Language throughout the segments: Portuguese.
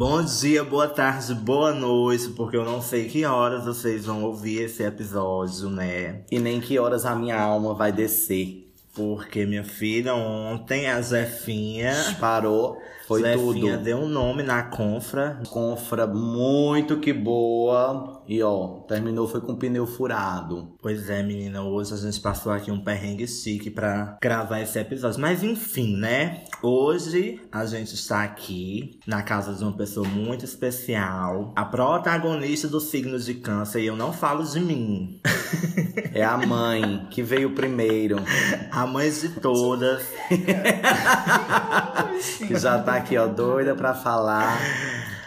Bom dia, boa tarde, boa noite, porque eu não sei que horas vocês vão ouvir esse episódio, né? E nem que horas a minha alma vai descer. Porque, minha filha, ontem a Zefinha. Parou, foi Zefinha tudo. deu um nome na confra. Confra muito que boa. E ó, terminou foi com o pneu furado. Pois é, menina, hoje a gente passou aqui um perrengue chique pra gravar esse episódio. Mas enfim, né? Hoje a gente está aqui na casa de uma pessoa muito especial. A protagonista do signo de câncer. E eu não falo de mim. É a mãe que veio primeiro. A mãe de todas. Que já tá aqui, ó, doida pra falar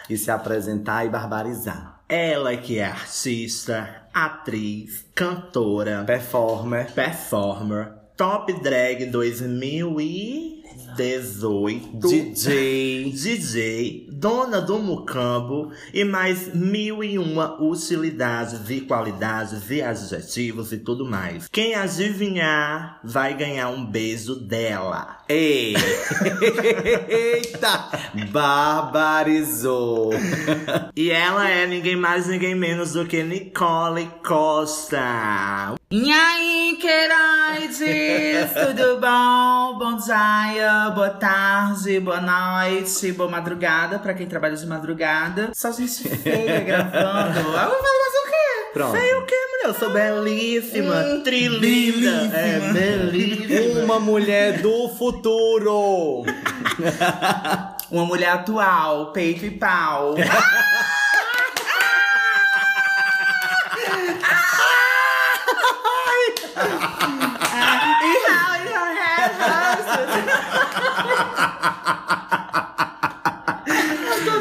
e se apresentar e barbarizar. Ela que é artista, atriz, cantora, Performer. performer, top drag 2018, DJ. DJ, dona do Mucambo e mais mil e uma utilidades e qualidades e adjetivos e tudo mais. Quem adivinhar vai ganhar um beijo dela. Ei! Eita! Barbarizou! E ela é ninguém mais, ninguém menos do que Nicole Costa. E aí, queridos, tudo bom? Bom dia, boa tarde, boa noite, boa madrugada pra quem trabalha de madrugada. Só gente feia gravando. Eu vou falar? Pronto. Sei o que, mulher? Eu sou belíssima, Hum, trilinda. É, belíssima. Uma mulher do futuro! Uma mulher atual, peito e pau.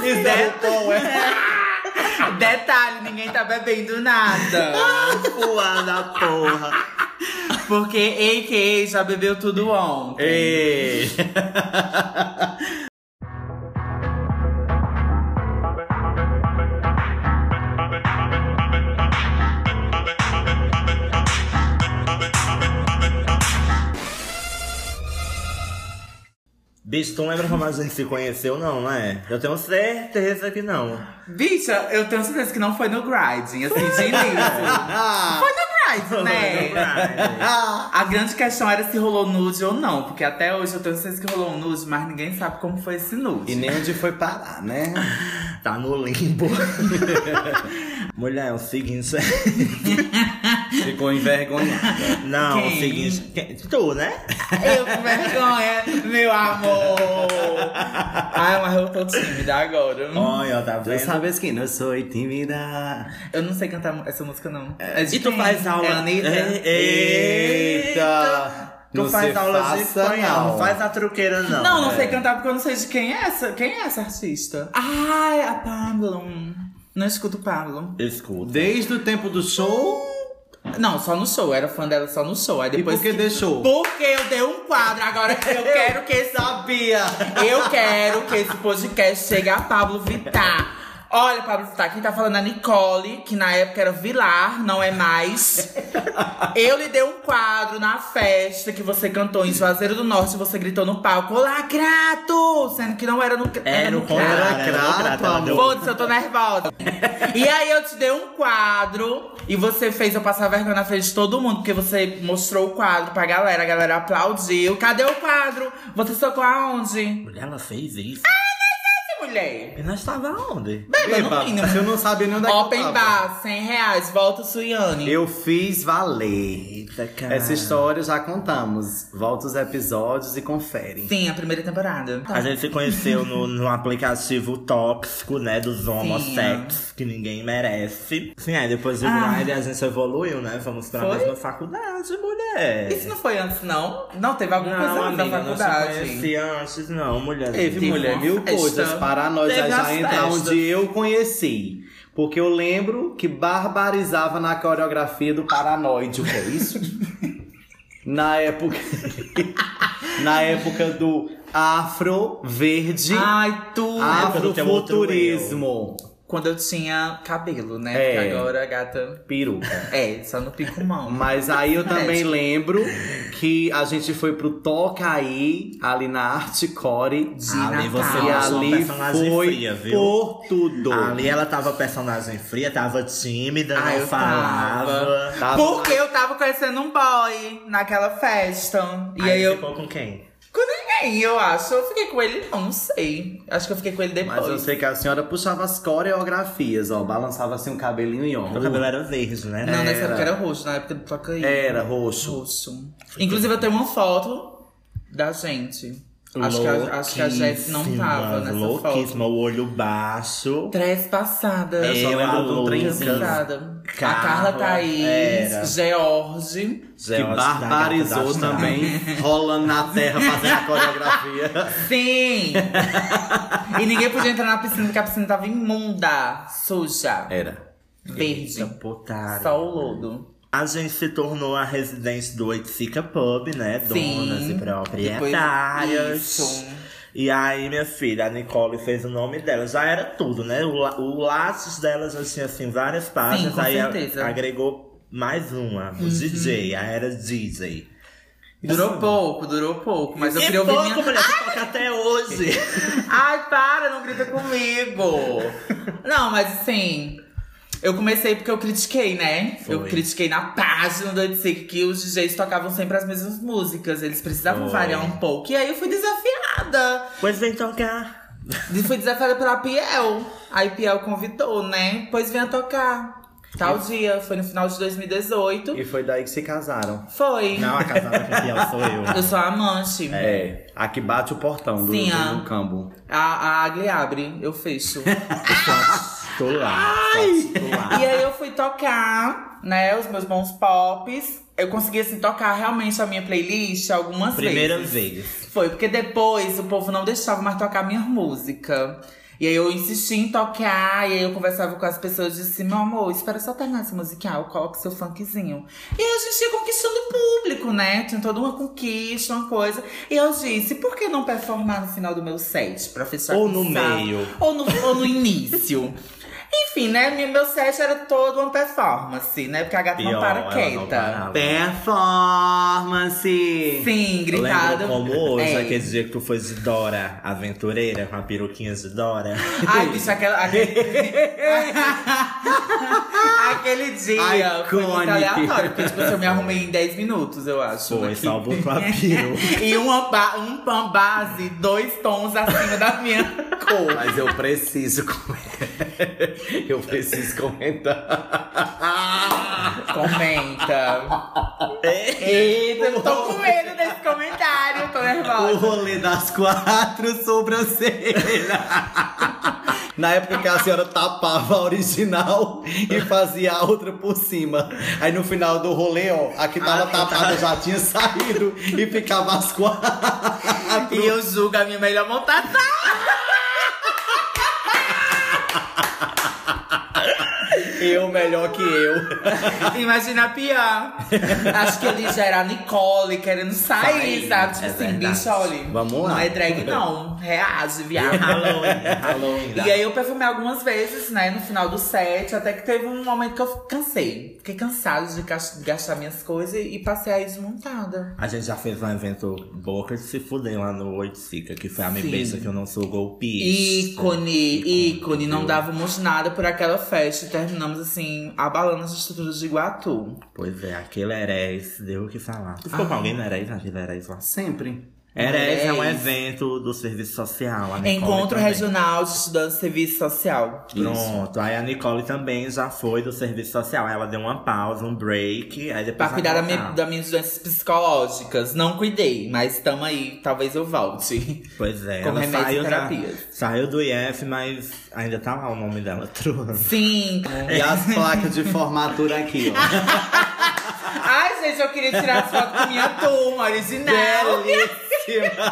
Isso é o tom, é? Detalhe, ninguém tá bebendo nada. Pua da porra. Porque AK já bebeu tudo ontem. Ei! Bicho, tu lembra como a gente se conheceu, não, né? Eu tenho certeza que não. Bicha, eu tenho certeza que não foi no grinding, assim, de início. foi no grinding, né? A grande questão era se rolou nude ou não, porque até hoje eu tenho certeza que rolou um nude, mas ninguém sabe como foi esse nude. E nem onde foi parar, né? Tá no limbo. Mulher, é o seguinte. Ficou envergonhada. Não, é o seguinte. quem- Tu, né? Eu com vergonha, meu amor. Ai, mas eu tô tímida agora. Olha, tá Tu vendo? sabes que não sou tímida. Eu não sei cantar essa música, não. É de E tu quem? faz aula. É Anitta? É- Eita! Tu Não faz aula de espanhol, não faz a truqueira, não. Não, não sei cantar porque eu não sei de quem é essa. Quem é essa artista? Ai, a Pablo. Não escuto Pablo. Escuta. Desde o tempo do show. Não, só no show. Era fã dela só no show. Aí E depois por que deixou? Porque eu dei um quadro. Agora eu quero que esse. Sabia! Eu quero que esse podcast chegue a Pablo Vittar. Olha, Pablo Vittar, quem tá falando é a Nicole, que na época era Vilar, não é mais. Eu lhe dei um quadro na festa que você cantou em Juazeiro do Norte, você gritou no palco, Olá, Crato! Sendo que não era no, Era no Crato. era no crato, deu- Foda-se, eu tô nervosa. e aí eu te dei um quadro e você fez eu passar vergonha na frente de todo mundo, porque você mostrou o quadro pra galera, a galera aplaudiu. Cadê o quadro? Você tocou aonde? Mulher, ela fez isso. Que mulher? E nós tava onde? Beba, Eba, no mínimo. eu não sabia nem onde é que eu Open tava. bar, 100 reais, volta Suiane. Eu fiz valer. Eita, cara. Essa história já contamos. Volta os episódios e confere. Sim, a primeira temporada. A gente se conheceu no, no aplicativo tóxico, né? Dos homossex, que ninguém merece. Sim, aí depois do Ah. Grindr a gente evoluiu, né? Fomos pra Foi? mesma faculdade, mulher. Isso não foi antes, não? Não, teve alguma Não, coisa antes da amiga, não se faculdade. conhecia antes, não, mulher. Teve, Teve mulher, uma mil festa. coisas para nós Teve já entrar festas. onde eu conheci. Porque eu lembro que barbarizava na coreografia do Paranoide. O que é isso? na época. na época do Afro Verde. Ai, tu. Outro Afrofuturismo. Quando eu tinha cabelo, né? É. Porque agora a gata. Peruca. É, só no pico mão. Mas aí eu também Médico. lembro que a gente foi pro Toca Aí, ali na Artcore. De Ali você Natal. E lançou uma ali personagem foi fria, viu? por tudo. Ali ela tava personagem fria, tava tímida, Ah, não eu falava. Tava- Porque eu tava conhecendo um boy naquela festa. E aí, eu. ficou com quem? Eu acho. Eu fiquei com ele, não, não sei. Acho que eu fiquei com ele depois. Mas eu sei que a senhora puxava as coreografias, ó. Balançava assim o cabelinho e ó. Meu cabelo era verde, né? Não, nessa Era. época era roxo, na época do Toca Aí. Era roxo. Roxo. Inclusive, eu tenho uma foto da gente. Acho que, a, acho que a Jess não tava nessa foto. Louquíssima, o olho baixo. Três passadas. Eu só Eu, lembro a do Louca, trenzinho. Passada. A Carla, Thaís, era. George. Zé Que barbarizou também, rolando na terra fazendo a coreografia. Sim! e ninguém podia entrar na piscina porque a piscina tava imunda, suja, Era. verde. Putária. Só o lodo. A gente se tornou a residência do Oiticica Pub, né? Sim. Donas e proprietárias. Isso. E aí, minha filha, a Nicole fez o nome dela. Já era tudo, né? O, o Laços dela já tinha, assim, várias páginas. com aí certeza. Uhum. agregou mais uma. O DJ, a era DJ. Durou pouco, durou pouco, mas eu queria ouvir pouco, minha... mulher, que toca até hoje. Ai, para, não grita comigo! não, mas assim. Eu comecei porque eu critiquei, né? Foi. Eu critiquei na página do Odyssey que os DJs tocavam sempre as mesmas músicas. Eles precisavam Foi. variar um pouco. E aí eu fui desafiada. pois vem tocar. E fui desafiada pela Piel. Aí Piel convidou, né? Pois venha tocar. Tal dia, foi no final de 2018. E foi daí que se casaram. Foi. Não, a casada com Piel sou eu. Eu sou a amante. É, a que bate o portão do, Sim, do, a- do campo. A, a Agli abre, eu fecho. Tô lá. Tô lá. E aí eu fui tocar, né, os meus bons pops. Eu consegui, assim, tocar realmente a minha playlist algumas Primeira vezes. vez. Foi, porque depois o povo não deixava mais tocar minha música. E aí eu insisti em tocar, e aí eu conversava com as pessoas e disse, meu amor, espera só terminar esse musical, coloque seu funkzinho. E aí a gente ia conquistando o público, né? Tinha toda uma conquista, uma coisa. E eu disse, por que não performar no final do meu set? Pra fechar Ou no meio. Ou no, ou no início. Enfim, né? Meu set era todo uma performance, né? Porque a gata não Pior, para não quieta. parava. Performance! Sim, gritado. como hoje, É. aquele dia que tu foi de Dora, aventureira, com a peruquinha de Dora. Ai, bicho, aquela, aquele... aquele dia foi muito Iconic. aleatório. Porque, tipo, eu me arrumei em 10 minutos, eu acho. Foi, aqui. salvou tua peru. E uma ba um pan base, dois tons acima da minha cor. Mas eu preciso comentar. Eu preciso comentar. Comenta. Eita, eu tô com medo desse comentário, tô O nervosa. rolê das quatro sobrancelhas. Na época que a senhora tapava a original e fazia a outra por cima. Aí no final do rolê, ó, a que tava Ah, tapada já tinha saído e ficava as quatro. E eu julgo a minha melhor montação. Eu melhor que eu. Imagina a Pia. Acho que ele já era a Nicole querendo sair, Sair, sabe? Tipo é assim, verdade. bicho, olha. Vamos lá. Não é drag, não. Reage, viado. Halloween, Halloween. E aí eu perfumei algumas vezes, né, no final do set, até que teve um momento que eu cansei. Fiquei cansada de gas- gastar minhas coisas e passei aí desmontada. A gente já fez um evento boca de se fuder lá no Oiticica, que foi a Me Sim. Beija que eu não sou golpista. Ícone, ícone. Não viu? dávamos nada por aquela festa e terminamos assim, abalando as estruturas de Iguatu. Pois é, aquele Herés deu o que falar. Tu ficou Ah. com alguém no Herés, naquele Herés lá? Sempre. Herés é um evento do serviço social. Encontro também. Regional de Estudantes de Serviço Social. Pronto, aí a Nicole também já foi do serviço social. Ela deu uma pausa, um break, aí depois. Pra cuidar da minha, das minhas doenças psicológicas. Não cuidei, mas tamo aí. Talvez eu volte. Pois é, Com ela e saiu, da, terapias. saiu do IF, mas ainda tá lá o nome dela, Trua. Sim. E as placas de formatura aqui, ó. Ai, gente, eu queria tirar foto com minha turma original. Belíssima.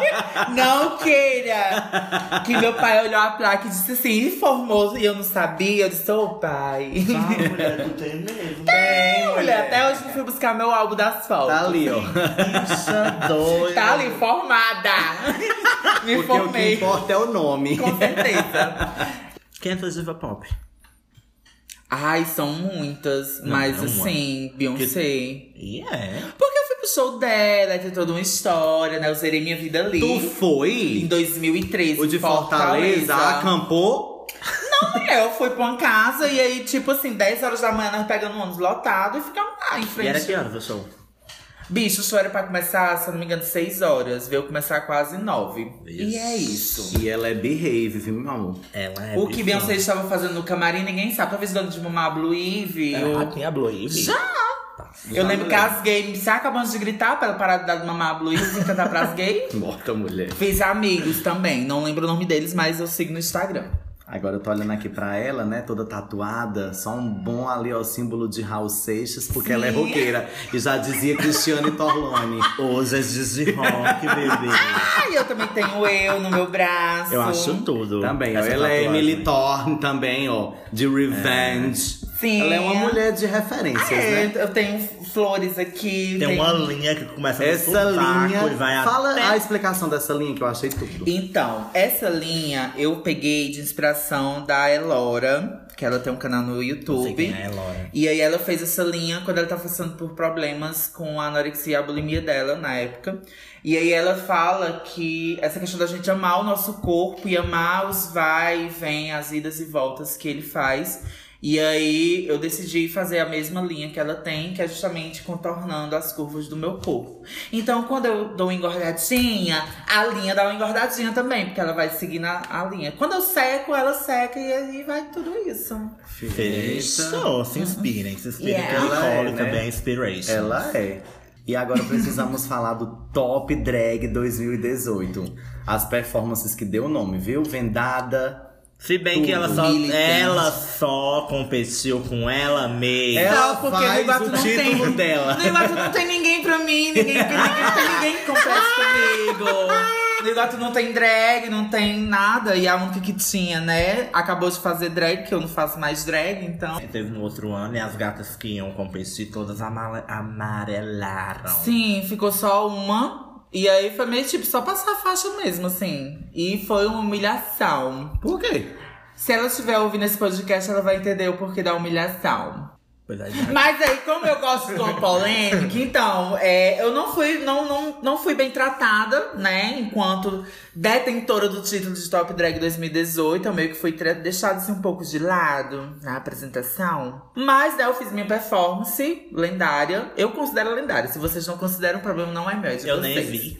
Não queira! Que meu pai olhou a placa e disse assim, informou, e eu não sabia. Eu disse, ô pai. Ah, mulher, tu tem mesmo. Tem, mulher. Até hoje eu fui buscar meu álbum das fotos. Tá ali, ó. Bicha doida. Tá ali, formada. Me Porque o que formei. importa é o nome. Com certeza. Quem é tua diva pop? Ai, são muitas. Não, mas é uma. assim, Beyoncé. E é. Pro show dela, tem toda uma história, né? Eu zerei minha vida ali. Tu Em foi? 2013. O de Fortaleza, acampou? É, eu fui pra uma casa e aí, tipo assim, 10 horas da manhã nós pegando um ônibus lotado e ficamos lá em E frente. era que horas o show? Bicho, o show era pra começar, se eu não me engano, 6 horas. Veio começar quase 9. E é isso. E ela é behave, viu, meu amor? Ela é O que. Beyoncé estava fazendo no camarim, ninguém sabe. Talvez dando de mamar a Blue Ivy. Ela ou- já tinha Blue Ivy? Já! Eu lembro que as gays se acabando de gritar pra ela parar de dar de mamar a Blue Ivy e cantar pras gays. Morta mulher. Fiz amigos também. Não lembro o nome deles, mas eu sigo no Instagram. Agora eu tô olhando aqui pra ela, né? Toda tatuada. Só um bom ali, ó, símbolo de Raul Seixas, porque ela é Sim. roqueira. E já dizia Cristiane Torlone. Hoje é de rock, bebê. Ai, eu também tenho eu no meu braço. Eu acho tudo. Também, ó. Ela é. Emily Thorne também, ó. De Revenge. Sim. Ela é uma mulher de referências, É, né? eu tenho flores aqui. Tem tem- uma linha que começa no Essa sovaco linha. e vai Fala até... a explicação dessa linha que eu achei tudo. Então, essa linha eu peguei de inspiração da Elora, que ela tem um canal no Não sei YouTube. quem é, Laura. E aí ela fez essa linha quando ela tá passando por problemas com a anorexia e a bulimia dela na época. E aí ela fala que essa questão da gente amar o nosso corpo e amar os vai e vem, as idas e voltas que ele faz. E aí eu decidi fazer a mesma linha que ela tem, que é justamente contornando as curvas do meu corpo. Então, quando eu dou uma engordadinha, a linha dá uma engordadinha também, porque ela vai seguindo a, a linha. Quando eu seco, ela seca e aí vai tudo isso. Fechou, se inspirem, se inspirem Yeah. Ela é, né? também é inspiration. Ela é. E agora precisamos falar do Top Drag 2018. As performances que deu o nome, viu? Vendada. Se bem que ela só, Militante. ela só competiu com ela mesma. Ela Não, porque faz no Iguatu o não título tem. dela. No Iguatu não tem ninguém pra mim, ninguém, ninguém, ninguém que compete comigo. No Iguatu não tem drag, não tem nada. E a única que tinha, né? Acabou de fazer drag, que eu não faço mais drag, então. Teve no outro ano e as gatas que iam competir todas amarelaram. Sim, ficou só uma. E aí foi meio tipo, só passar a faixa mesmo, assim. E foi uma humilhação. Por quê? Se ela estiver ouvindo esse podcast, ela vai entender o porquê da humilhação. Mas aí, como eu gosto de uma polêmica, então, é, eu não fui, não, não, não fui bem tratada, né? Enquanto detentora do título de Top Drag 2018, eu meio que fui deixada assim um pouco de lado na apresentação. Mas, né, eu fiz minha performance lendária. Eu considero lendária. Se vocês não consideram, o problema não é meu, é de Eu nem vocês. vi.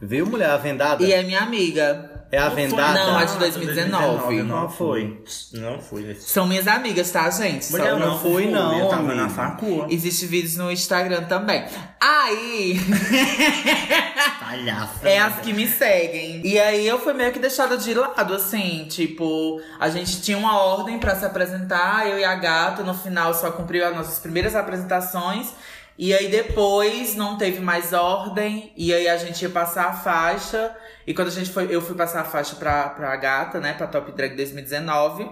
Viu, mulher? A vendada? E é minha amiga. É a Não vendada? Não, a de Ah, 2019. Não foi. Não foi. São minhas amigas, tá, gente? Só Mulher, eu não fui, fui, não, Eu tava amiga. na facua. Existe vídeos no Instagram também. Aí. Palhaça. É as que me seguem. E aí eu fui meio que deixada de lado, assim, tipo, a gente tinha uma ordem pra se apresentar, eu e a gata, no final só cumpriu as nossas primeiras apresentações. E aí depois não teve mais ordem, e aí a gente ia passar a faixa. E quando a gente foi, eu fui passar a faixa pra, pra gata, né, pra Top Drag 2019.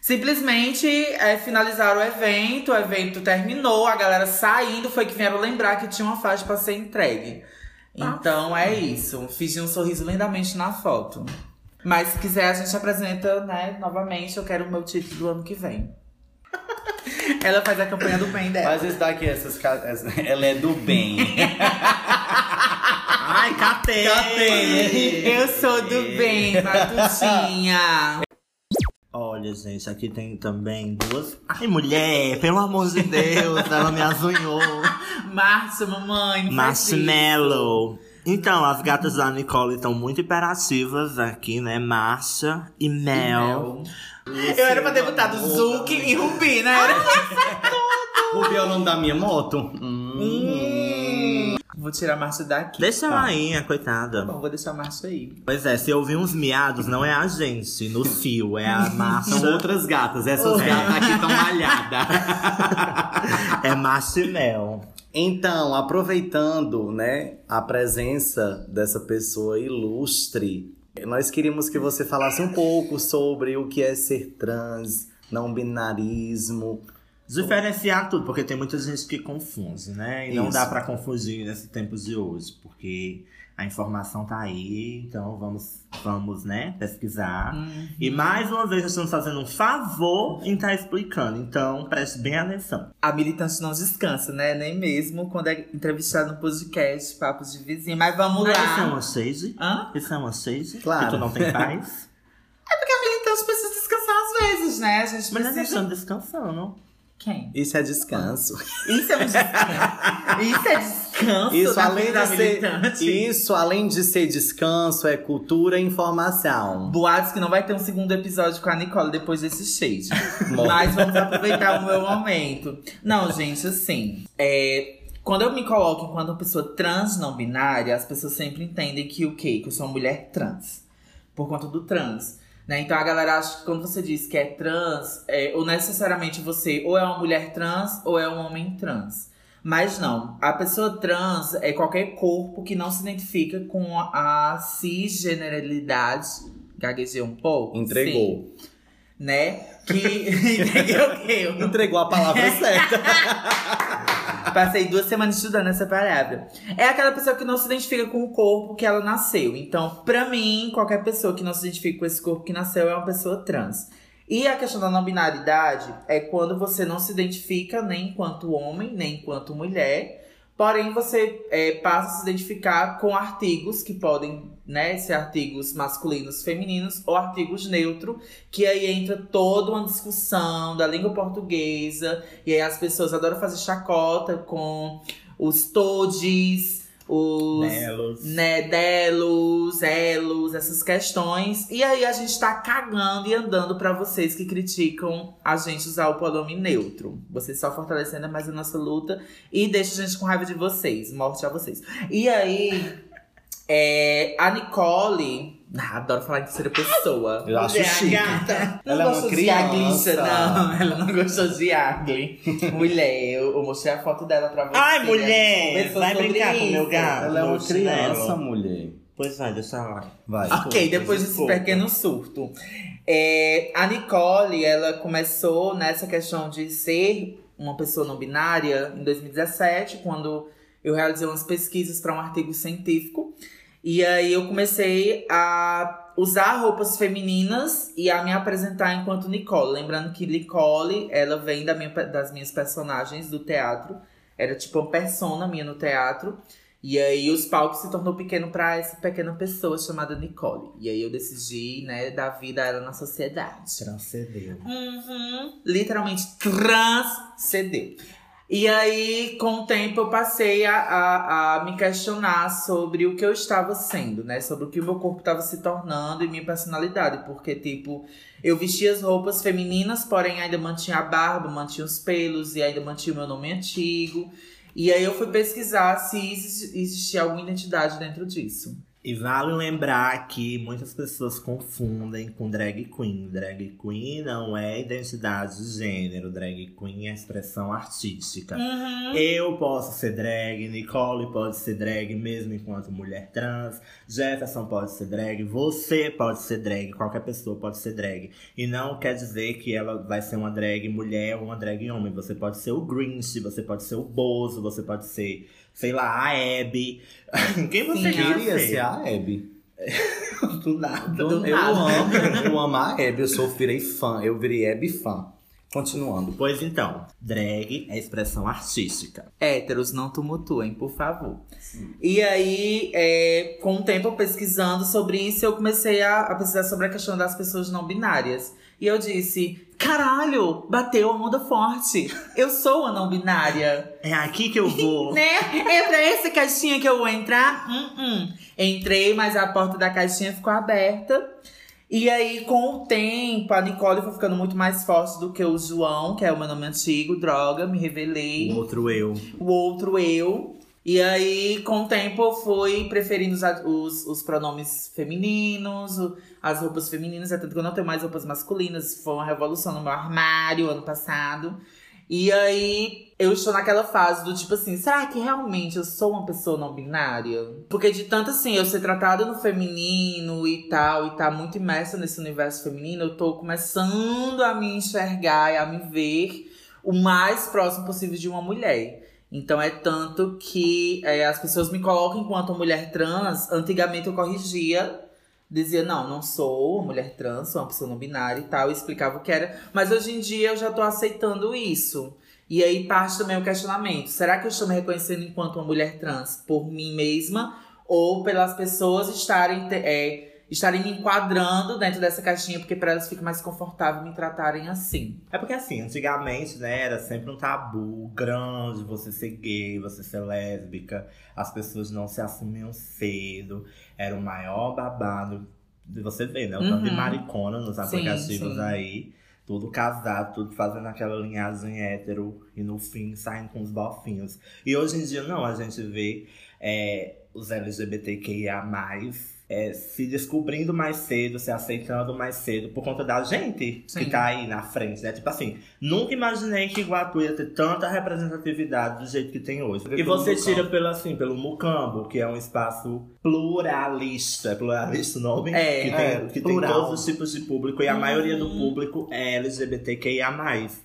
Simplesmente é, finalizaram o evento, o evento terminou, a galera saindo, foi que vieram lembrar que tinha uma faixa pra ser entregue. Então é isso. Fiz um sorriso lindamente na foto. Mas se quiser, a gente apresenta, né, novamente. Eu quero o meu título do ano que vem. Ela faz a campanha do bem dela. Faz isso daqui, essas ca- essa- Ela é do bem. Ai, catei! Catei. Eu sou do bem, Matutinha. Olha, gente, aqui tem também duas. Ai, mulher, pelo amor de Deus, ela me azunhou. Márcia, mamãe. Marshmallow. Então, as gatas da Nicole estão muito imperativas aqui, né? Márcia e Mel. Eu era pra ter botado Zuki e Rubi, né? Era... Rubi é o nome da minha moto? Hum. Vou tirar a Márcia daqui. Deixa ela aí, a coitada. Bom, vou deixar a Márcia aí. Pois é, se eu ouvir uns miados, não é a gente no fio, é a São Márcia. outras gatas. Essas gatas aqui estão malhadas. é Márcia e Mel. Então, aproveitando, né, a presença dessa pessoa ilustre, nós queríamos que você falasse um pouco sobre o que é ser trans, não binarismo, Diferenciar tudo, porque tem muita gente que confunde, né? E não Isso. dá pra confundir nesses tempos de hoje, porque a informação tá aí, então vamos, vamos né, pesquisar. Uhum. E mais uma vez, nós estamos fazendo um favor em estar explicando, então preste bem atenção. A militante não descansa, né? Nem mesmo quando é entrevistada no podcast, Papos de Vizinho. Mas vamos Mas isso é lá. uma shade? Hã? Isso é uma shade? Claro. Que tu não tem paz? Porque a militante precisa descansar às vezes, né? A gente Mas nós precisa... estamos descansando. Quem? Isso é descanso. Isso é um descanso. Isso é descanso Isso da além, de militante. ser, isso, além de ser descanso, é cultura e informação. Boatos que não vai ter um segundo episódio com a Nicole depois desse shade. Mas vamos aproveitar o meu momento. Não, gente, assim. é, quando eu me coloco enquanto uma pessoa trans não binária, as pessoas sempre entendem que o quê? Que eu sou uma mulher trans. Por conta do trans. Né? Então a galera acha que quando você diz que é trans, é, ou necessariamente você ou é uma mulher trans ou é um homem trans. Mas não, a pessoa trans é qualquer corpo que não se identifica com a cisgeneralidade. Gaguejei um pouco? Entregou. Sim. Né? Que. Entregou o quê? Entregou a palavra certa. Passei duas semanas estudando essa palavra. É aquela pessoa que não se identifica com o corpo que ela nasceu. Então, pra mim, qualquer pessoa que não se identifica com esse corpo que nasceu é uma pessoa trans. E a questão da não binaridade é quando você não se identifica nem enquanto homem, nem enquanto mulher. Porém, você é, passa a se identificar com artigos que podem né, ser artigos masculinos, femininos ou artigos neutro, que aí entra toda uma discussão da língua portuguesa. E aí as pessoas adoram fazer chacota com os todes, os né, delos, elos, essas questões. E aí a gente tá cagando e andando pra vocês que criticam a gente usar o pronome neutro. Vocês só fortalecendo mais a nossa luta e deixa a gente com raiva de vocês. Morte a vocês. E aí, é, a Nicole. Ah, adoro falar em terceira pessoa. Eu acho Mulher, chique. gata. Não Ela é uma criança. não. Ela não gostou de agli. mulher, eu, eu mostrei a foto dela pra você. Ai, gente mulher! Vai brincar com o meu isso. gato. Ela é uma criança, mulher. Pois vai, deixa lá. Vai. Ok, depois desse pequeno surto. É, a Nicole, ela começou nessa questão de ser uma pessoa não binária em 2017, quando eu realizei umas pesquisas para um artigo científico. E aí eu comecei a usar roupas femininas e a me apresentar enquanto Nicole. Lembrando que Nicole, ela vem da minha, das minhas personagens do teatro. Era tipo uma persona minha no teatro. E aí os palcos se tornou pequeno pra essa pequena pessoa chamada Nicole. E aí eu decidi, né, dar vida a ela na sociedade. Transcendeu. Uhum. Literalmente transcendeu. E aí, com o tempo, eu passei a, a, a me questionar sobre o que eu estava sendo, né? Sobre o que o meu corpo estava se tornando e minha personalidade. Porque, tipo, eu vestia as roupas femininas, porém ainda mantinha a barba, mantinha os pelos e ainda mantinha o meu nome antigo. E aí eu fui pesquisar se exi- existia alguma identidade dentro disso. E vale lembrar que muitas pessoas confundem com drag queen. Drag queen não é identidade de gênero, drag queen é expressão artística. Uhum. Eu posso ser drag, Nicole pode ser drag mesmo enquanto mulher trans, Jefferson pode ser drag, você pode ser drag, qualquer pessoa pode ser drag. E não quer dizer que ela vai ser uma drag mulher ou uma drag homem. Você pode ser o Grinch, você pode ser o Bozo, você pode ser, sei lá, a Abby. Quem você Sim, quer Queria ser? ser a Abby. Do nada. Do eu nada. amo, eu amo a Abby, eu sou, virei fã, eu virei Abby fã. Continuando. Pois então, drag é expressão artística. Héteros, não tumultuem, por favor. E aí, é, com o tempo pesquisando sobre isso, eu comecei a, a pesquisar sobre a questão das pessoas não binárias. E eu disse: caralho, bateu a onda forte. Eu sou a não binária. É aqui que eu vou. né? É pra essa caixinha que eu vou entrar? Hum, hum. Entrei, mas a porta da caixinha ficou aberta. E aí, com o tempo, a Nicole foi ficando muito mais forte do que o João, que é o meu nome antigo, droga, me revelei O outro eu. o outro eu. E aí, com o tempo, eu fui preferindo os, os, os pronomes femininos, as roupas femininas, é tanto que eu não tenho mais roupas masculinas. Foi uma revolução no meu armário ano passado. E aí, eu estou naquela fase do tipo assim, será que realmente eu sou uma pessoa não binária? Porque de tanto assim, eu ser tratada no feminino e tal, e tá muito imersa nesse universo feminino, eu tô começando a me enxergar e a me ver o mais próximo possível de uma mulher. Então é tanto que é, as pessoas me colocam enquanto mulher trans. Antigamente eu corrigia, dizia, não, não sou uma mulher trans, sou uma pessoa não binária e tal, e explicava o que era. Mas hoje em dia eu já tô aceitando isso. E aí parte também o questionamento: será que eu estou me reconhecendo enquanto uma mulher trans por mim mesma ou pelas pessoas estarem, é, estarem me enquadrando dentro dessa caixinha porque para elas fica mais confortável me tratarem assim? É porque assim, antigamente, né, era sempre um tabu grande você ser gay, você ser lésbica, as pessoas não se assumiam cedo, era o maior babado de você ver, né? O tanto de Uhum. maricona nos aplicativos sim. aí. Tudo casado, tudo fazendo aquela linhagem hétero e no fim saindo com os bofinhos. E hoje em dia não, a gente vê é, os LGBTQIA é, se descobrindo mais cedo, se aceitando mais cedo por conta da gente Sim. que tá aí na frente, né? Tipo assim, nunca imaginei que Iguatu ia ter tanta representatividade do jeito que tem hoje. E você tira pelo assim, pelo Mucambo, que é um espaço pluralista. É pluralista o nome? É, que tem, é, que tem todos os tipos de público e a maioria do público é LGBTQIA.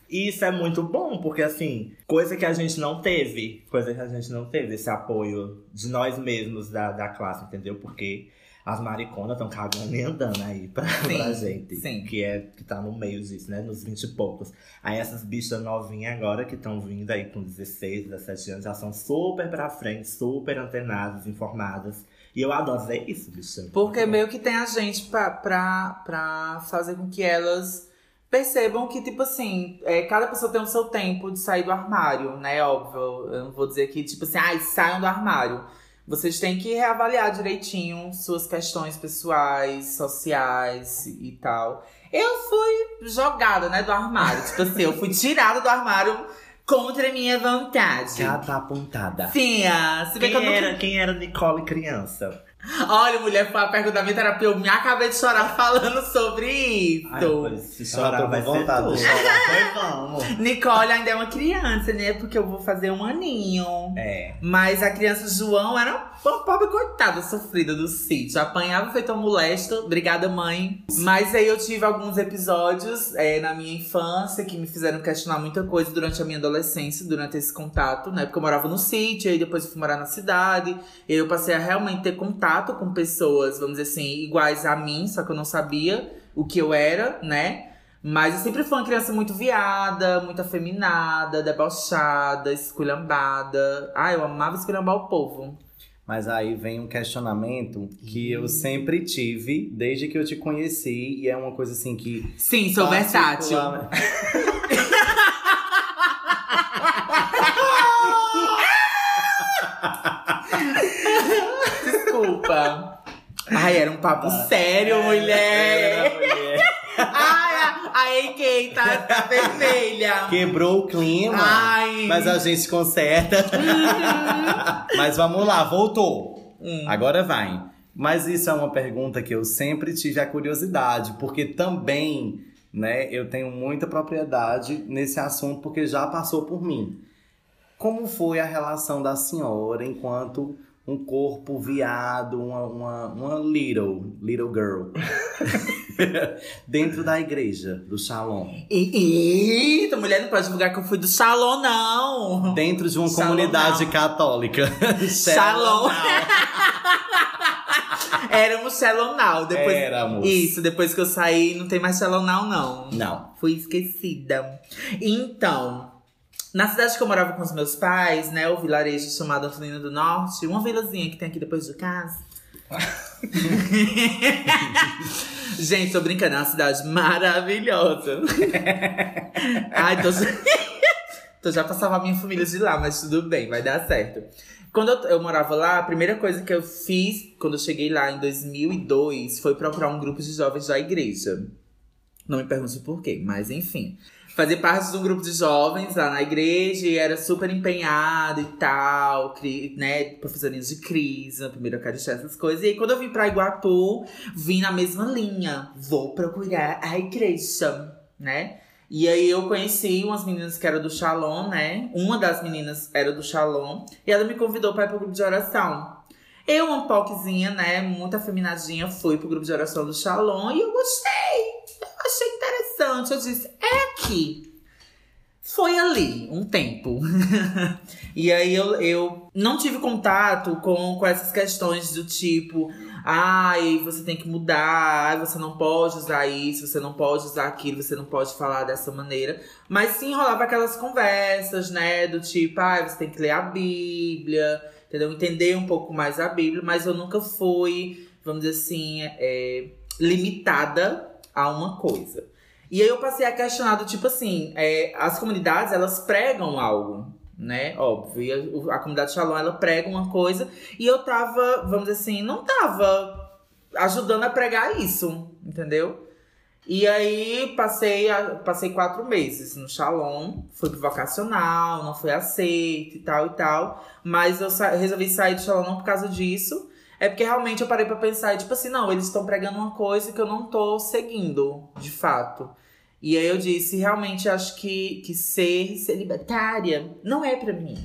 E isso é muito bom, porque assim, coisa que a gente não teve, coisa que a gente não teve, esse apoio de nós mesmos da, da classe, entendeu? Porque as mariconas estão cagando e andando aí pra, Sim, pra gente. sim. Que é que tá no meio disso, né? Nos 20 e poucos. Aí essas bichas novinhas agora que estão vindo aí com 16, 17 anos, já são super pra frente, super antenadas, informadas. E eu adoro ver isso, bicho. Porque meio que tem a gente pra, pra, pra fazer com que elas percebam que, tipo assim, é, cada pessoa tem o seu tempo de sair do armário, né? Óbvio. Eu não vou dizer que, tipo assim, ai, saiam do armário. Vocês têm que reavaliar direitinho suas questões pessoais, sociais e tal. Eu fui jogada, né, do armário. tipo assim, eu fui tirada do armário contra a minha vontade. Catapultada. Sim, ah, se bem que eu Quem nunca era, quem era Nicole criança? Olha, mulher, foi a pergunta da minha terapia. Eu me acabei de chorar falando sobre isso. Ai, se chorar tô com vai ser vontade tudo. de chorar. Pois vamos. Nicole ainda é uma criança, né? Porque eu vou fazer um aninho. É. Mas a criança João era uma pobre coitada, sofrida do sítio. Apanhava feito uma molesta. Obrigada, mãe. Mas aí eu tive alguns episódios é, na minha infância que me fizeram questionar muita coisa durante a minha adolescência, durante esse contato, né? Porque eu morava no sítio, aí depois eu fui morar na cidade. E eu passei a realmente ter contato com pessoas, vamos dizer assim, iguais a mim, só que eu não sabia o que eu era, né? Mas eu sempre fui uma criança muito viada, muito afeminada, debochada, esculhambada. Ah, eu amava esculhambar o povo. Mas aí vem um questionamento que eu sempre tive desde que eu te conheci. E é uma coisa assim que. Sim, sou versátil. particular- Desculpa. Ai, era um papo sério, É, mulher. mulher. A, AK tá, tá vermelha. Quebrou o clima. Ai. Mas a gente conserta. Mas vamos lá, voltou. Hum. Agora vai. Mas isso é uma pergunta que eu sempre tive a curiosidade, porque também, né, eu tenho muita propriedade nesse assunto, porque já passou por mim. Como foi a relação da senhora enquanto um corpo viado, uma, uma, uma little, little girl, dentro da igreja, do? E- Eita, mulher não pode divulgar que eu fui do Shalom, não. Dentro de uma Shalom comunidade não. católica. Shalom. Éramos Now. Depois, Éramos. Isso, depois que eu saí, não tem mais Now, não. Não. Fui esquecida. Então, na cidade que eu morava com os meus pais, né? O vilarejo chamado Antonina do Norte, uma vilazinha que tem aqui depois de casa. Gente, tô brincando, é uma cidade maravilhosa. Ai, tô. tô já pra salvar minha família de lá, mas tudo bem, vai dar certo. Quando eu, eu morava lá, a primeira coisa que eu fiz quando eu cheguei lá em 2002 foi procurar um grupo de jovens da igreja. Não me pergunte por quê, mas enfim. Fazer parte de um grupo de jovens lá na igreja e era super empenhado e tal, né? Professorinhas de crise, primeiro Eucaristia, essas coisas. E aí, quando eu vim pra Iguatu, vim na mesma linha. Vou procurar a igreja, né? E aí eu conheci umas meninas que eram do Shalom, né? Uma das meninas era do Shalom. E ela me convidou pra ir pro grupo de oração. Eu, uma poquezinha, né? Muito afeminadinha, fui pro grupo de oração do Shalom e eu gostei. Interessante. Eu disse, é aqui. Foi ali, um tempo. e aí eu, eu não tive contato com, com essas questões do tipo. Ai, você tem que mudar, ai, você não pode usar isso, você não pode usar aquilo, você não pode falar dessa maneira. Mas sim rolava aquelas conversas, né? Do tipo, ai, você tem que ler a Bíblia, entendeu? Entender um pouco mais a Bíblia, mas eu nunca fui, vamos dizer assim, é, limitada a uma coisa. E aí eu passei a questionar do tipo assim, é, as comunidades elas pregam algo, né? Óbvio. A, a comunidade Shalom ela prega uma coisa e eu tava, vamos dizer assim, não tava ajudando a pregar isso, entendeu? E aí passei, a, passei quatro meses no Shalom, fui pro vocacional, não fui aceito e tal e tal. Mas eu sa resolvi sair do Shalom não por causa disso. É porque realmente eu parei pra pensar, e, tipo assim, não, eles estão pregando uma coisa que eu não tô seguindo, de fato. E aí eu disse, realmente acho que, que ser celibatária não é pra mim,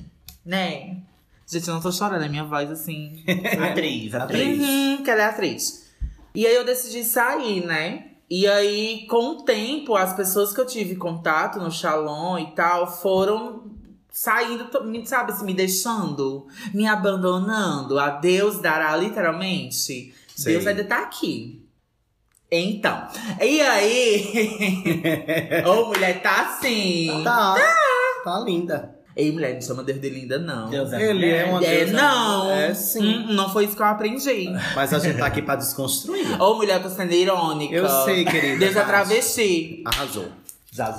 né? Gente, eu não tô chorando, é minha voz assim. Atriz, atriz. Uhum, que ela é atriz. E aí eu decidi sair, né? E aí, com o tempo, as pessoas que eu tive contato no Shalom e tal foram saindo, sabe, assim, me deixando, me abandonando. A Deus dará, literalmente. Sei. Deus ainda tá aqui. Então, e aí? Ô, mulher, tá assim. Tá, tá linda. Ei, mulher, não chama Deus de linda, não. Deus é Ele é uma É, deusa. não. É sim. Hum, não foi isso que eu aprendi. Mas a gente tá aqui pra desconstruir. Ô, mulher, eu tô sendo irônica. Eu sei, querida. Deus é travesti. Arrasou.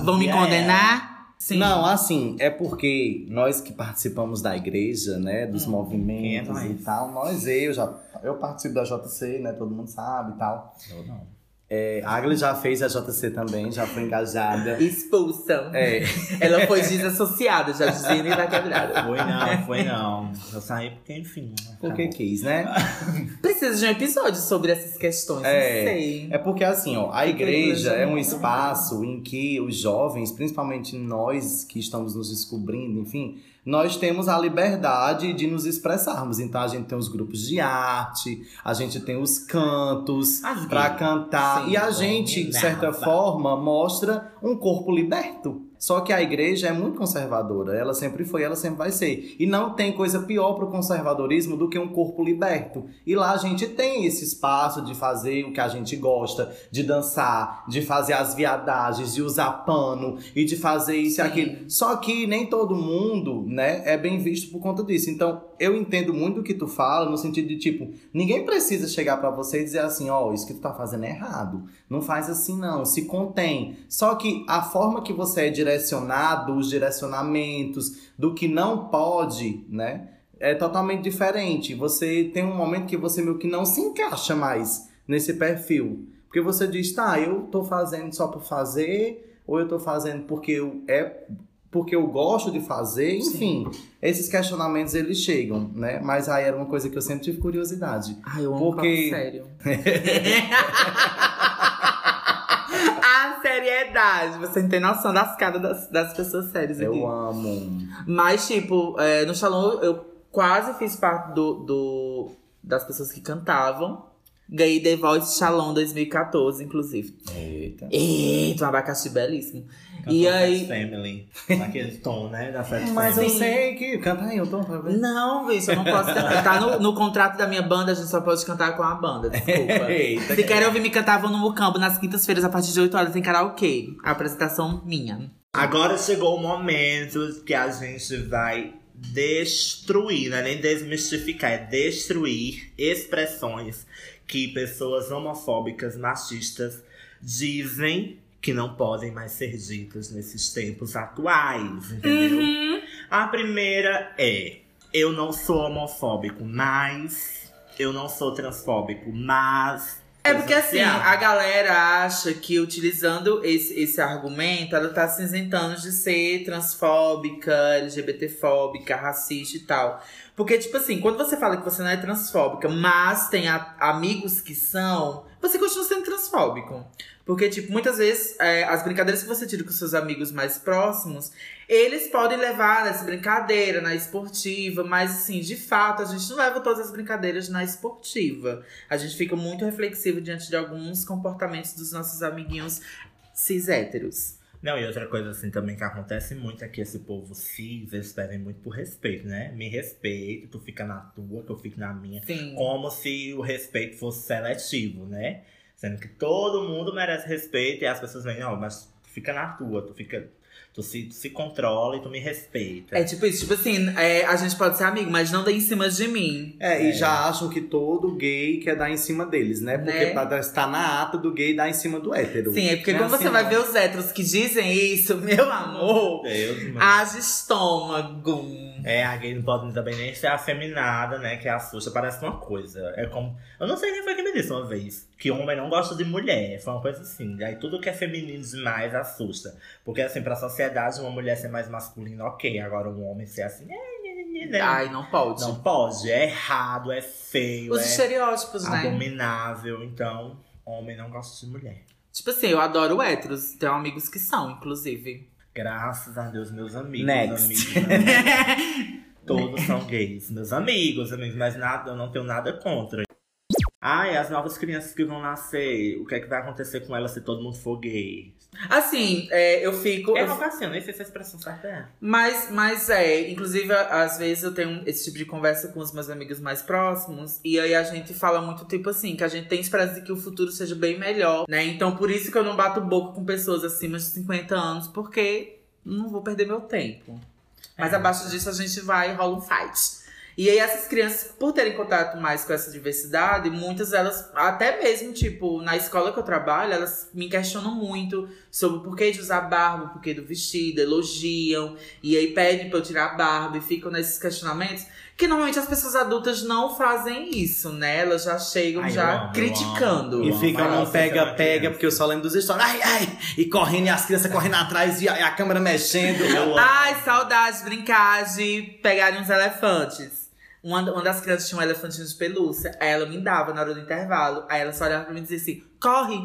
Vão me É. condenar? Sim. Não, assim, é porque nós que participamos da igreja, né, dos movimentos quem é e tal, nós, eu já, eu participo da JC, né, todo mundo sabe e tal. Eu não. É, a Agli já fez a JC também, já foi engajada. Expulsam. É, Ela foi desassociada, já dizia nem da quebrada. Foi não, foi não. Eu saí porque, enfim. porque quis, né? Precisa de um episódio sobre essas questões, É. não sei. É porque assim, ó, a igreja é um espaço em que os jovens, principalmente nós que estamos nos descobrindo, enfim, nós temos a liberdade de nos expressarmos. Então a gente tem os grupos de arte, a gente tem os cantos gays. cantar Sim, e a gente, de certa forma, mostra um corpo liberto. Só que a igreja é muito conservadora, ela sempre foi, ela sempre vai ser. E não tem coisa pior pro conservadorismo do que um corpo liberto. E lá a gente tem esse espaço de fazer o que a gente gosta, de dançar, de fazer as viadagens, de usar pano e de fazer isso e aquilo. Só que nem todo mundo, né, é bem visto por conta disso. Então, eu entendo muito o que tu fala, no sentido de tipo, ninguém precisa chegar pra você e dizer assim, ó, isso que tu tá fazendo é errado. Não faz assim não, se contém. Só que a forma que você é direcionado, os direcionamentos do que não pode, né, é totalmente diferente. Você tem um momento que você meio que não se encaixa mais nesse perfil. Porque você diz, tá, eu tô fazendo só por fazer, ou eu tô fazendo porque eu, é porque eu gosto de fazer, enfim. Esses questionamentos eles chegam, né? Mas aí era uma coisa que eu sempre tive curiosidade. Ai, eu amo Porque- sério. Seriedade. Você não tem noção das caras das, das pessoas sérias aqui. Eu amo. Mas, tipo, é, no Shalom eu quase fiz parte do, do- das pessoas que cantavam. Ganhei The Voice Shalom 2014, inclusive. Eita. Eita, um abacaxi belíssimo. Cantou e aí. Family. Naquele tom, né? Da Fat Mas eu Family. sei que. Canta aí, eu tô pra ver. Não, bicho, eu não posso cantar. Tá no, no contrato da minha banda, a gente só pode cantar com a banda, desculpa. Eita, Se querem ouvir me cantar, vão no Mucambo nas quintas-feiras, a partir de 8 horas, tem karaokê. A apresentação minha. Agora chegou o momento que a gente vai destruir, não é nem desmistificar, é destruir expressões que pessoas homofóbicas, machistas dizem que não podem mais ser ditas nesses tempos atuais, entendeu? Uhum. A primeira é: eu não sou homofóbico, mas eu não sou transfóbico, mas É porque assim, a galera acha que utilizando esse, esse argumento, ela tá se isentando de ser transfóbica, LGBTfóbica, racista e tal. Porque, tipo assim, quando você fala que você não é transfóbica, mas tem a- amigos que são, você continua sendo transfóbico. Porque, tipo, muitas vezes é, as brincadeiras que você tira com seus amigos mais próximos, eles podem levar nessa brincadeira, na esportiva, mas assim, de fato, a gente não leva todas as brincadeiras na esportiva. A gente fica muito reflexivo diante de alguns comportamentos dos nossos amiguinhos cis héteros. Não, e outra coisa assim também que acontece muito é que esse povo cis, eles pedem muito por respeito, né? Me respeite, tu fica na tua, que eu fico na minha. Sim. Como se o respeito fosse seletivo, né? Sendo que todo mundo merece respeito e as pessoas vêm, não, mas tu fica na tua, tu fica. Tu se, tu se controla e tu me respeita. É tipo isso, tipo assim, é, a gente pode ser amigo, mas não dê em cima de mim. É, e já acham que todo gay quer dar em cima deles, né? Porque Né? pra estar na ata do gay dar em cima do hétero. Sim, é porque Não quando assim, você vai não. ver os héteros que dizem isso, meu amor, Deus, haja estômago. É, a gay não pode também nem ser afeminada, né? Que assusta, parece uma coisa. É como. Eu não sei quem foi que me disse uma vez. Que homem não gosta de mulher. Foi uma coisa assim. Aí tudo que é feminino demais assusta. Porque, assim, pra sociedade, uma mulher ser mais masculina, ok. Agora um homem ser assim. É, né? Ai, não pode. Não pode. É errado, é feio, Os é estereótipos, né? abominável. Então, homem não gosta de mulher. Tipo assim, eu adoro héteros. Tenho amigos que são, inclusive. Graças a Deus, meus amigos. Next. amigos amigos. Todos são gays. Meus amigos, amigos, mas nada, eu não tenho nada contra. Ai, as novas crianças que vão nascer, o que é que vai acontecer com elas se todo mundo for gay? Assim, é, eu fico. É eu- nem sei se a expressão certa é. Mas, mas é, inclusive, às vezes eu tenho esse tipo de conversa com os meus amigos mais próximos, e aí a gente fala muito, tipo assim, que a gente tem esperança de que o futuro seja bem melhor, né? Então, por isso que eu não bato boca com pessoas acima de 50 anos, porque não vou perder meu tempo. Mas É. abaixo disso a gente vai e rola um fight. E aí essas crianças, por terem contato mais com essa diversidade, muitas delas, até mesmo, tipo, na escola que eu trabalho, elas me questionam muito sobre o porquê de usar barba, o porquê do vestido, elogiam. E aí pedem pra eu tirar a barba e ficam nesses questionamentos. Que normalmente as pessoas adultas não fazem isso, né? Elas já chegam Ai, já amo, eu criticando. amo. E Eu fica amo num ela ser uma pega-pega, criança. porque eu só lembro dos stories. Ai, ai! E correndo, e as crianças correndo atrás, e a, e a câmera mexendo. Ai, saudade de brincar de pegarem uns elefantes. Uma, uma das crianças tinha um elefantinho de pelúcia. Aí ela me dava na hora do intervalo. Aí ela só olhava pra mim e dizia assim: corre!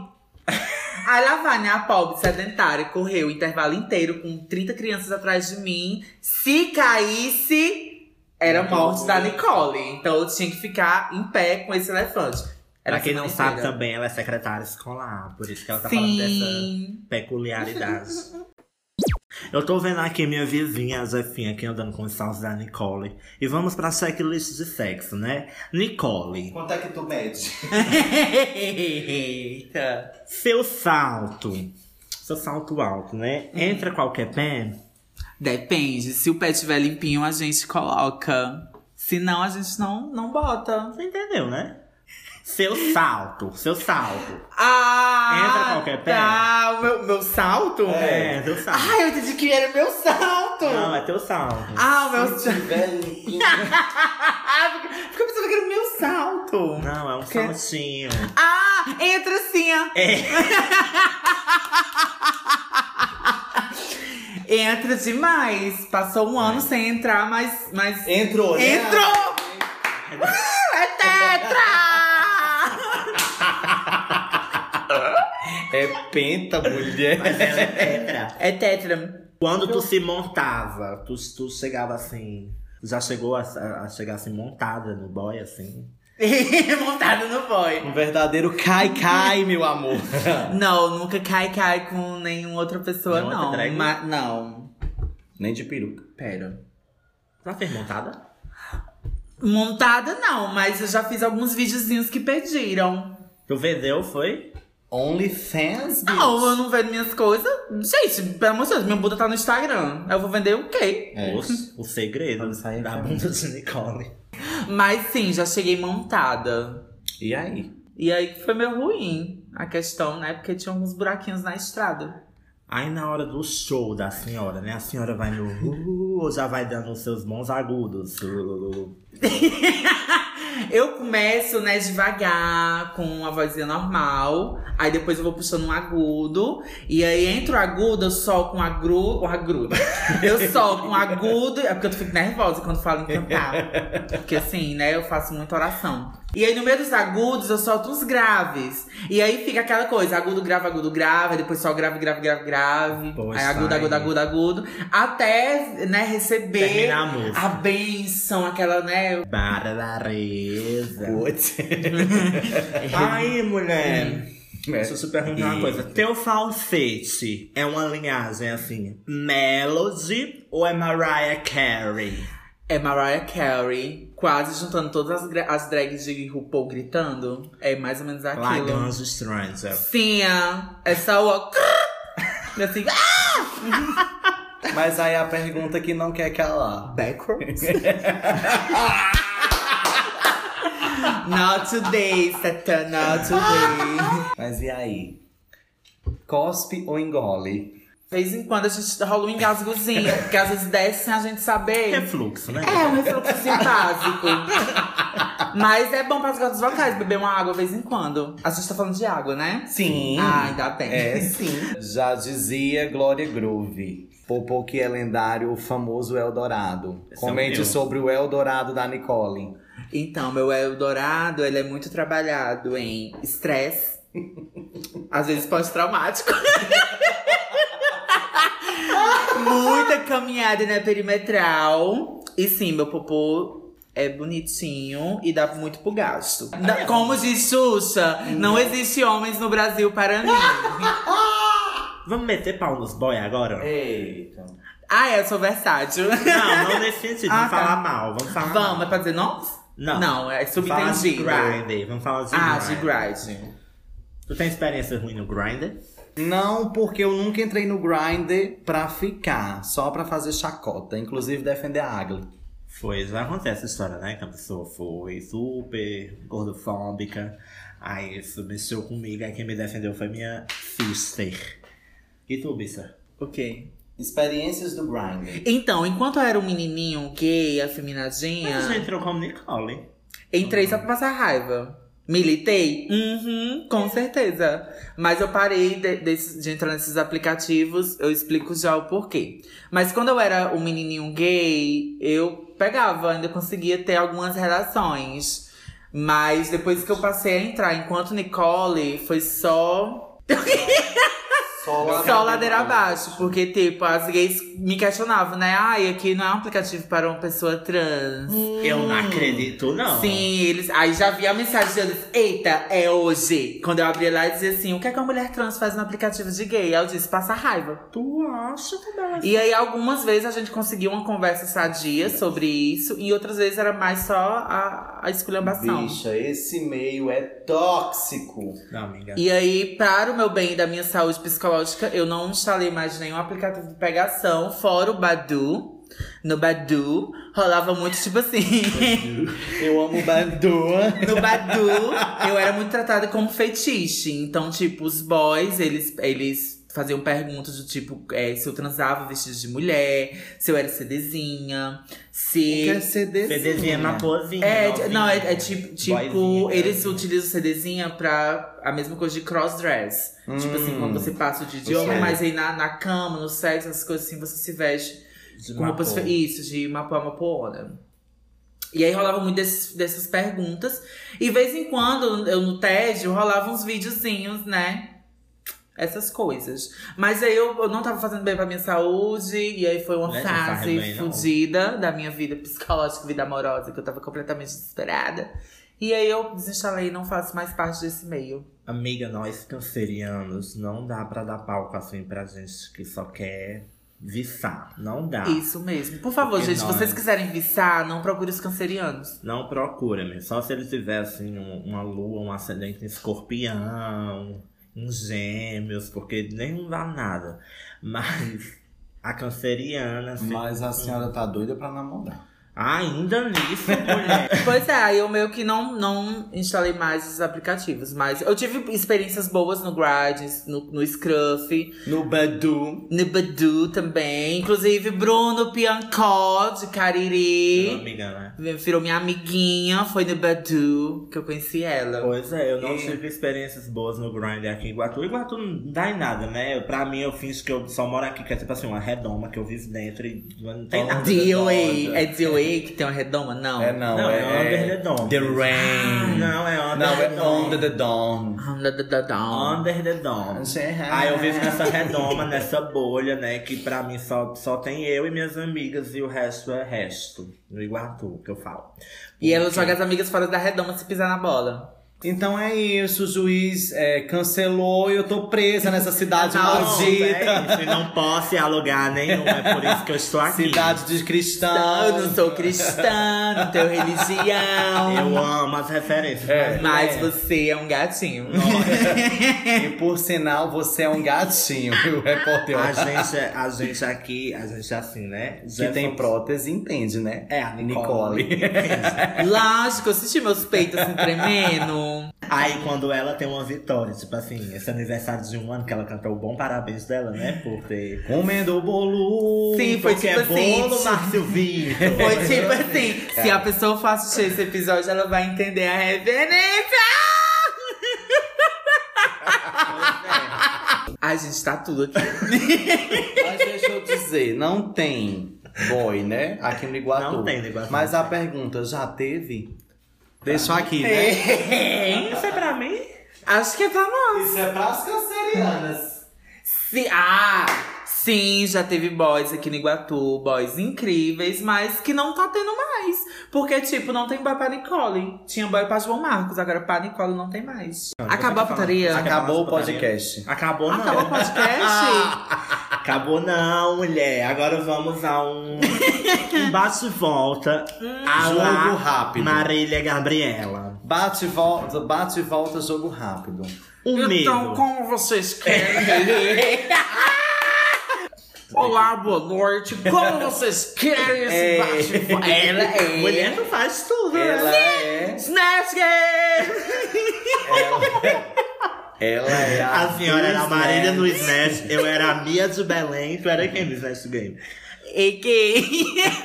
Aí lá vai, né? A pobre sedentária correu o intervalo inteiro com 30 crianças atrás de mim. Se caísse, era morte da Nicole. Então eu tinha que ficar em pé com esse elefante. Era Pra quem não sabe inteira. também, ela é secretária escolar. Por isso que ela tá falando dessa Sim. peculiaridade. Eu tô vendo aqui minha vizinha, a Zefinha, aqui andando com os saltos da Nicole. E vamos pra checklist de sexo, né? Nicole, Quanto é que tu mede? Eita. seu salto. Seu salto alto, né? Entra qualquer pé. Depende. Se o pé estiver limpinho, a gente coloca. Se não, a gente não, não bota. Você entendeu, né? Seu salto, seu salto. Ah! Entra qualquer pé? Tá, o meu, meu salto? É, seu salto. Ah, eu entendi que era meu salto! Não, é teu salto. Ah, o meu salto. Ah, eu pensava que era o meu salto. Não, é um Que- saltinho. Ah, entra assim, ó. É. Entra demais. Passou um ano sem entrar, mas. mas... Entrou, né? Entrou! Uh, é tetra! É penta, mulher. Mas ela é tetra. É tetra. Quando tu se montava, tu, tu chegava assim. Já chegou a, a chegar assim montada no boy, assim? Montado no boy. Um verdadeiro cai-cai, meu amor. Não, nunca cai cai com nenhuma outra pessoa, Nenhuma não. outra drag? Ma- não. Nem de peruca. Pera. Já fez montada? Montada não, mas eu já fiz alguns videozinhos que pediram. Tu vendeu, foi? OnlyFans, bitch. Não, eu não vendo minhas coisas. Gente, pelo amor de Deus, minha bunda tá no Instagram. Eu vou vender o quê? É. O, o segredo sair da bunda de Nicole. Mas sim, já cheguei montada. E aí? E aí foi meio ruim a questão, né? Porque tinha alguns buraquinhos na estrada. Aí na hora do show da senhora, né? A senhora vai no uh, ou já vai dando os seus bons agudos? Uh, Eu começo, né, devagar, com uma vozinha normal. Aí depois eu vou puxando um agudo. E aí entre o agudo, eu solto um agru... um agrudo. Eu solto um agudo. É porque eu fico nervosa quando falo em cantar. Porque assim, né, eu faço muita oração. E aí no meio dos agudos, eu solto uns graves. E aí fica aquela coisa, agudo, grave, agudo, grave. Depois só grave, grave, grave, grave. Pois aí agudo, agudo, agudo, agudo. Até, né, receber a a bênção, aquela, né, Barareza. Putz. Aí, mulher. Deixa eu te perguntar uma coisa. Teu falsete é uma linhagem assim, Melody ou é Mariah Carey? É Mariah Carey, quase juntando todas as, as drags de RuPaul gritando. É mais ou menos aquilo. Lagrange Stranger. Sim, é só o. Assim, ah! Mas aí a pergunta que não quer calar. Backwards? not today, Satan, not today. Mas e aí? Cospe ou engole? De vez em quando a gente rola um engasgozinho, porque às vezes desce sem a gente saber. Refluxo, né? É, um refluxozinho básico. Mas é bom para as cordas vocais beber uma água de vez em quando. A gente tá falando de água, né? Sim. Ah, ainda bem. É sim. Já dizia Glória Groove. Popô que é lendário, o famoso Eldorado. Esse é o Comente meu. sobre o Eldorado da Nicole. Então, meu Eldorado, ele é muito trabalhado em estresse. Às vezes pós-traumático. Muita caminhada na perimetral. E sim, meu popô é bonitinho e dá muito pro gasto. Da- Como diz Xuxa, não existe homens no Brasil para mim. Vamos meter pau nos boy agora? Eita. Ah, é, eu sou versátil. Não, não nesse sentido. Ah, vamos tá. falar mal. Vamos falar Vamos, mal. é pra dizer nomes? Não. Não, é Vamos falar de subentendido. grinder. Vamos falar de Ah, grinder. de grinding. Tu tem experiência ruim no grinder? Não, porque eu nunca entrei no Grindr pra ficar, só pra fazer chacota, inclusive defender a Agli. Foi, já acontece essa história, né? Que a pessoa foi super gordofóbica. Aí isso mexeu comigo. Aí quem me defendeu foi minha sister. E tu, Bissa? O quê? Experiências do Grindr. Então, enquanto eu era um menininho gay, Mas afeminadinha, já entrou como Nicole. entrei só pra passar raiva. Militei? Uhum, com certeza. Mas eu parei de, desse- de entrar nesses aplicativos, eu explico já o porquê. Mas quando eu era um menininho gay, eu pegava, ainda conseguia ter algumas relações. Mas depois que eu passei a entrar enquanto Nicole, foi só Só, Só ladeira abaixo, porque, tipo, as gays me questionavam, né? Ai, aqui não é um aplicativo para uma pessoa trans. Eu não acredito, não. Sim, eles. Aí já vi a mensagem deles, eita, é hoje. Quando eu abri lá e dizia assim: o que é que uma mulher trans faz no aplicativo de gay? Aí eu disse, passa raiva. Tu acha também? E aí, algumas vezes a gente conseguiu uma conversa sadia sobre isso, e outras vezes era mais só a, a esculhambação. Bicha, esse meio é tóxico. Não, amiga. E aí, para o meu bem e da minha saúde psicológica, eu não instalei mais nenhum aplicativo de pegação, fora o Badu. No Badu, rolava muito tipo assim. Eu amo Badu. no Badu, eu era muito tratada como fetiche. Então, tipo, os boys, eles, eles faziam perguntas do tipo é, se eu transava vestido de mulher, se eu era CDzinha, se. Quer CD? CDzinha é uma pozinha. É, novinha. não, é, é tipo, tipo eles utilizam o CDzinha pra a mesma coisa de crossdress. Tipo assim, quando você passa o dia de Hum. homem, sei. mas aí na, na cama, no sexo, essas coisas assim, você se veste De com roupas Isso, de Mapuá Mapuona. E aí rolava muito desses, dessas perguntas. E de vez em quando, eu no tédio, rolava uns videozinhos, né? Essas coisas. Mas aí eu, eu não tava fazendo bem pra minha saúde. E aí foi uma Né, fase fodida da minha vida psicológica, vida amorosa, que eu tava completamente desesperada. E aí eu desinstalei e não faço mais parte desse meio. Amiga, nós cancerianos, não dá pra dar palco assim pra gente que só quer viçar. Não dá. Isso mesmo. Por favor, Porque gente, se nós- vocês quiserem viçar, não procure os cancerianos. Não procura, meu. Só se ele tivesse um- uma lua, um ascendente em escorpião, em gêmeos, porque nem dá nada. Mas a canceriana, assim. Mas a senhora tá doida pra namorar. Ainda nisso, mulher. Pois é, eu meio que não, não instalei mais os aplicativos. Mas eu tive experiências boas no Grindr, no, no Scruff, No Badu. no Badu também. Inclusive, Bruno Piancó, de Cariri. amiga, né? Virou minha amiguinha, foi no Badu que eu conheci ela. Pois é, eu não E- tive experiências boas no Grindr aqui em Iguatu. Iguatu não dá em nada, né? Pra mim, eu finjo que eu só moro aqui, que é tipo assim, uma redoma que eu vivo dentro e não tem Oh, nada. DOA. É DOA que tem uma redoma? Não. É não, Não, é é, Under the Dome. The Rain. Não, é Under Não, the é Dome. Under the Dawn. Under the- dawn. Under the Dome. Aí eu vivo nessa redoma, nessa bolha, né? Que pra mim só, só tem eu e minhas amigas e o resto é resto. No Iguatu, que eu falo. E ela joga as amigas fora da redoma se pisar na bola. Então é isso, o juiz é, cancelou e eu tô presa nessa cidade Não, maldita. é e não posso ir a lugar nenhum, é por isso que eu estou aqui. Cidade de cristãos. Eu não sou cristã, não tenho religião. Eu amo as referências. É. Mas você é um gatinho. E por sinal, você é um gatinho, viu, repórter? A gente, a gente aqui, a gente é assim, né? que tem prótese entende, né? É, a Nicole. Lógico, eu senti meus peitos assim tremendo. Aí quando ela tem uma vitória, tipo assim, esse aniversário de um ano que ela cantou o bom parabéns dela, né? Por ter. Comendo o bolo. Sim, foi Porque tipo é assim. bolo, Márcio Vitor. Foi tipo assim, se a pessoa for assistir esse episódio, ela vai entender a referência. Ai, gente, tá tudo aqui. Mas deixa eu dizer, não tem boy, né? Aqui no Iguatu. Não tem no Iguatu. Mas a pergunta, já teve? Deixa aqui, né? Isso é pra mim? Acho que é pra nós. Isso é pras cancerianas. Sim, ah, sim, já teve boys aqui no Iguatu, boys incríveis, mas que não tá tendo mais. Porque, tipo, não tem boy pra Nicole. Tinha boy pra João Marcos, agora pra Nicole não tem mais. Acabou a putaria? Acabou o podcast. Acabou não. Acabou o podcast? Acabou não, mulher. Agora vamos a um, um bate e volta. a Jogo lá rápido. Marília Gabriela. Bate e volta, bate e volta, jogo rápido. Um então, medo. como vocês querem? Olá, boa noite. Como vocês querem esse É. bate-volta? Ela é. Mulher tu faz tudo, Ela né? é. Snatch Game! Ela é a. A senhora era a Marília no Snatch. Smash, eu era a Mia de Belém, tu era quem no Smash Game? E quem?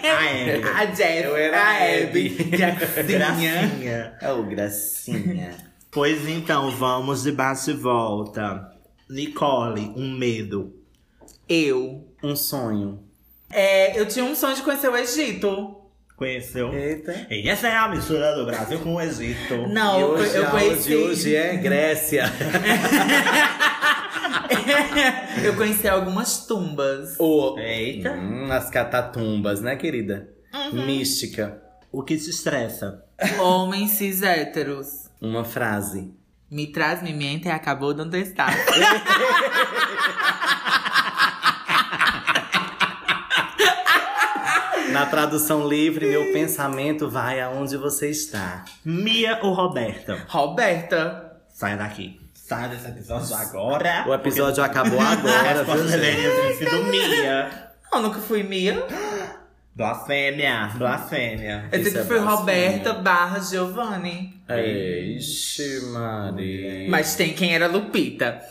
A Abby. A Jess. Eu era a Abby. Gracinha. Gracinha. Oh, gracinha. Pois então, vamos de bate e volta. Nicole, um medo. Eu. Um sonho. É, eu tinha um sonho de conhecer o Egito. Conheceu? Eita. E essa é a mistura do Brasil com o Egito. Não, E eu, hoje, eu conheci. de hoje é Grécia. eu conheci algumas tumbas. O... Eita. Hum, as catatumbas, né, querida? Mística. O que te estressa? Homens cis héteros. Uma frase. Me traz, me mente e acabou de onde está. Na tradução livre, meu pensamento vai aonde você está. Mia ou Roberta? Roberta. Saia daqui. Saia desse episódio agora. O episódio acabou agora, viu, gente? sido Mia. Eu nunca fui Mia. Blasfêmia, blasfêmia. Eu Isso sempre é fui blasfêmia. Roberta barra Giovanni. Ixi, Maria. Mas tem quem era Lupita.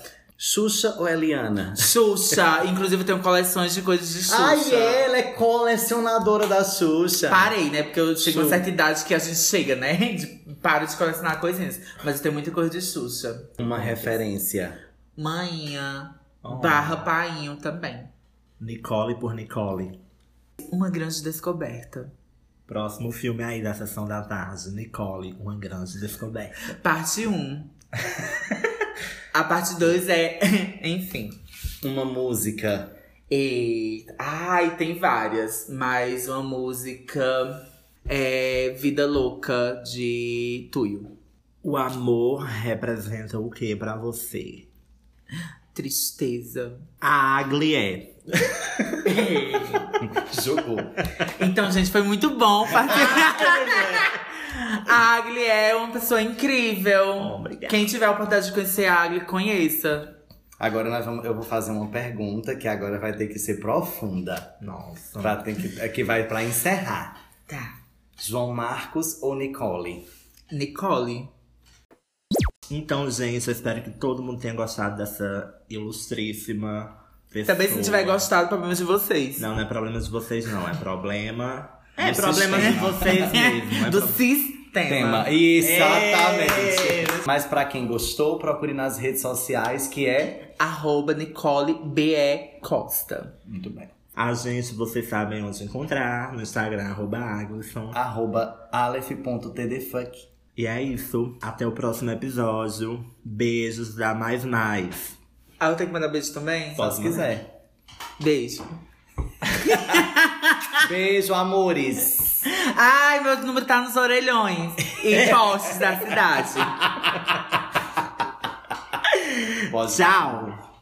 Xuxa ou Eliana? Xuxa. Inclusive eu tenho coleções de coisas de Xuxa. Ai, ela é colecionadora da Xuxa. Parei, né? Porque eu chego a uma certa idade que a gente chega, né? De, paro de colecionar coisinhas. Mas eu tenho muita coisa de Xuxa. Uma referência. Manhã. Oh. Barra painho também. Nicole por Nicole. Uma grande descoberta. Próximo filme aí da sessão da tarde. Nicole, uma grande descoberta. Parte 1. a parte 2 é. Enfim. Uma música. E. Ai, tem várias. Mas uma música. É. Vida Louca de Tuyo. O amor representa o que pra você? Tristeza. A Agli é. Jogou. Então, gente, foi muito bom participar. A Agli é uma pessoa incrível. Obrigado. Quem tiver a oportunidade de conhecer a Agli, conheça. Agora nós vamos, eu vou fazer uma pergunta que agora vai ter que ser profunda. Nossa. Pra ter que, é que vai pra encerrar. Tá. João Marcos ou Nicole? Nicole. Então, gente, eu espero que todo mundo tenha gostado dessa ilustríssima pessoa. Também se tiver gostado, problemas de vocês. Não, não é problema de vocês, não. É problema. É problema de vocês mesmo. É Do pro- sistema. Tema. Exatamente. É. Mas pra quem gostou, procure nas redes sociais que é. Arroba Nicole B.E. Costa. Muito bem. A gente, vocês sabem onde encontrar. No Instagram, arroba Aglisson. Arroba aleph.tdfuck. E é isso. Até o próximo episódio. Beijos da Mais Mais. Ah, eu tenho que mandar beijo também? Só se quiser. Beijo. Beijo, amores. Ai, meu número tá nos orelhões e postes da cidade. Pode- Tchau!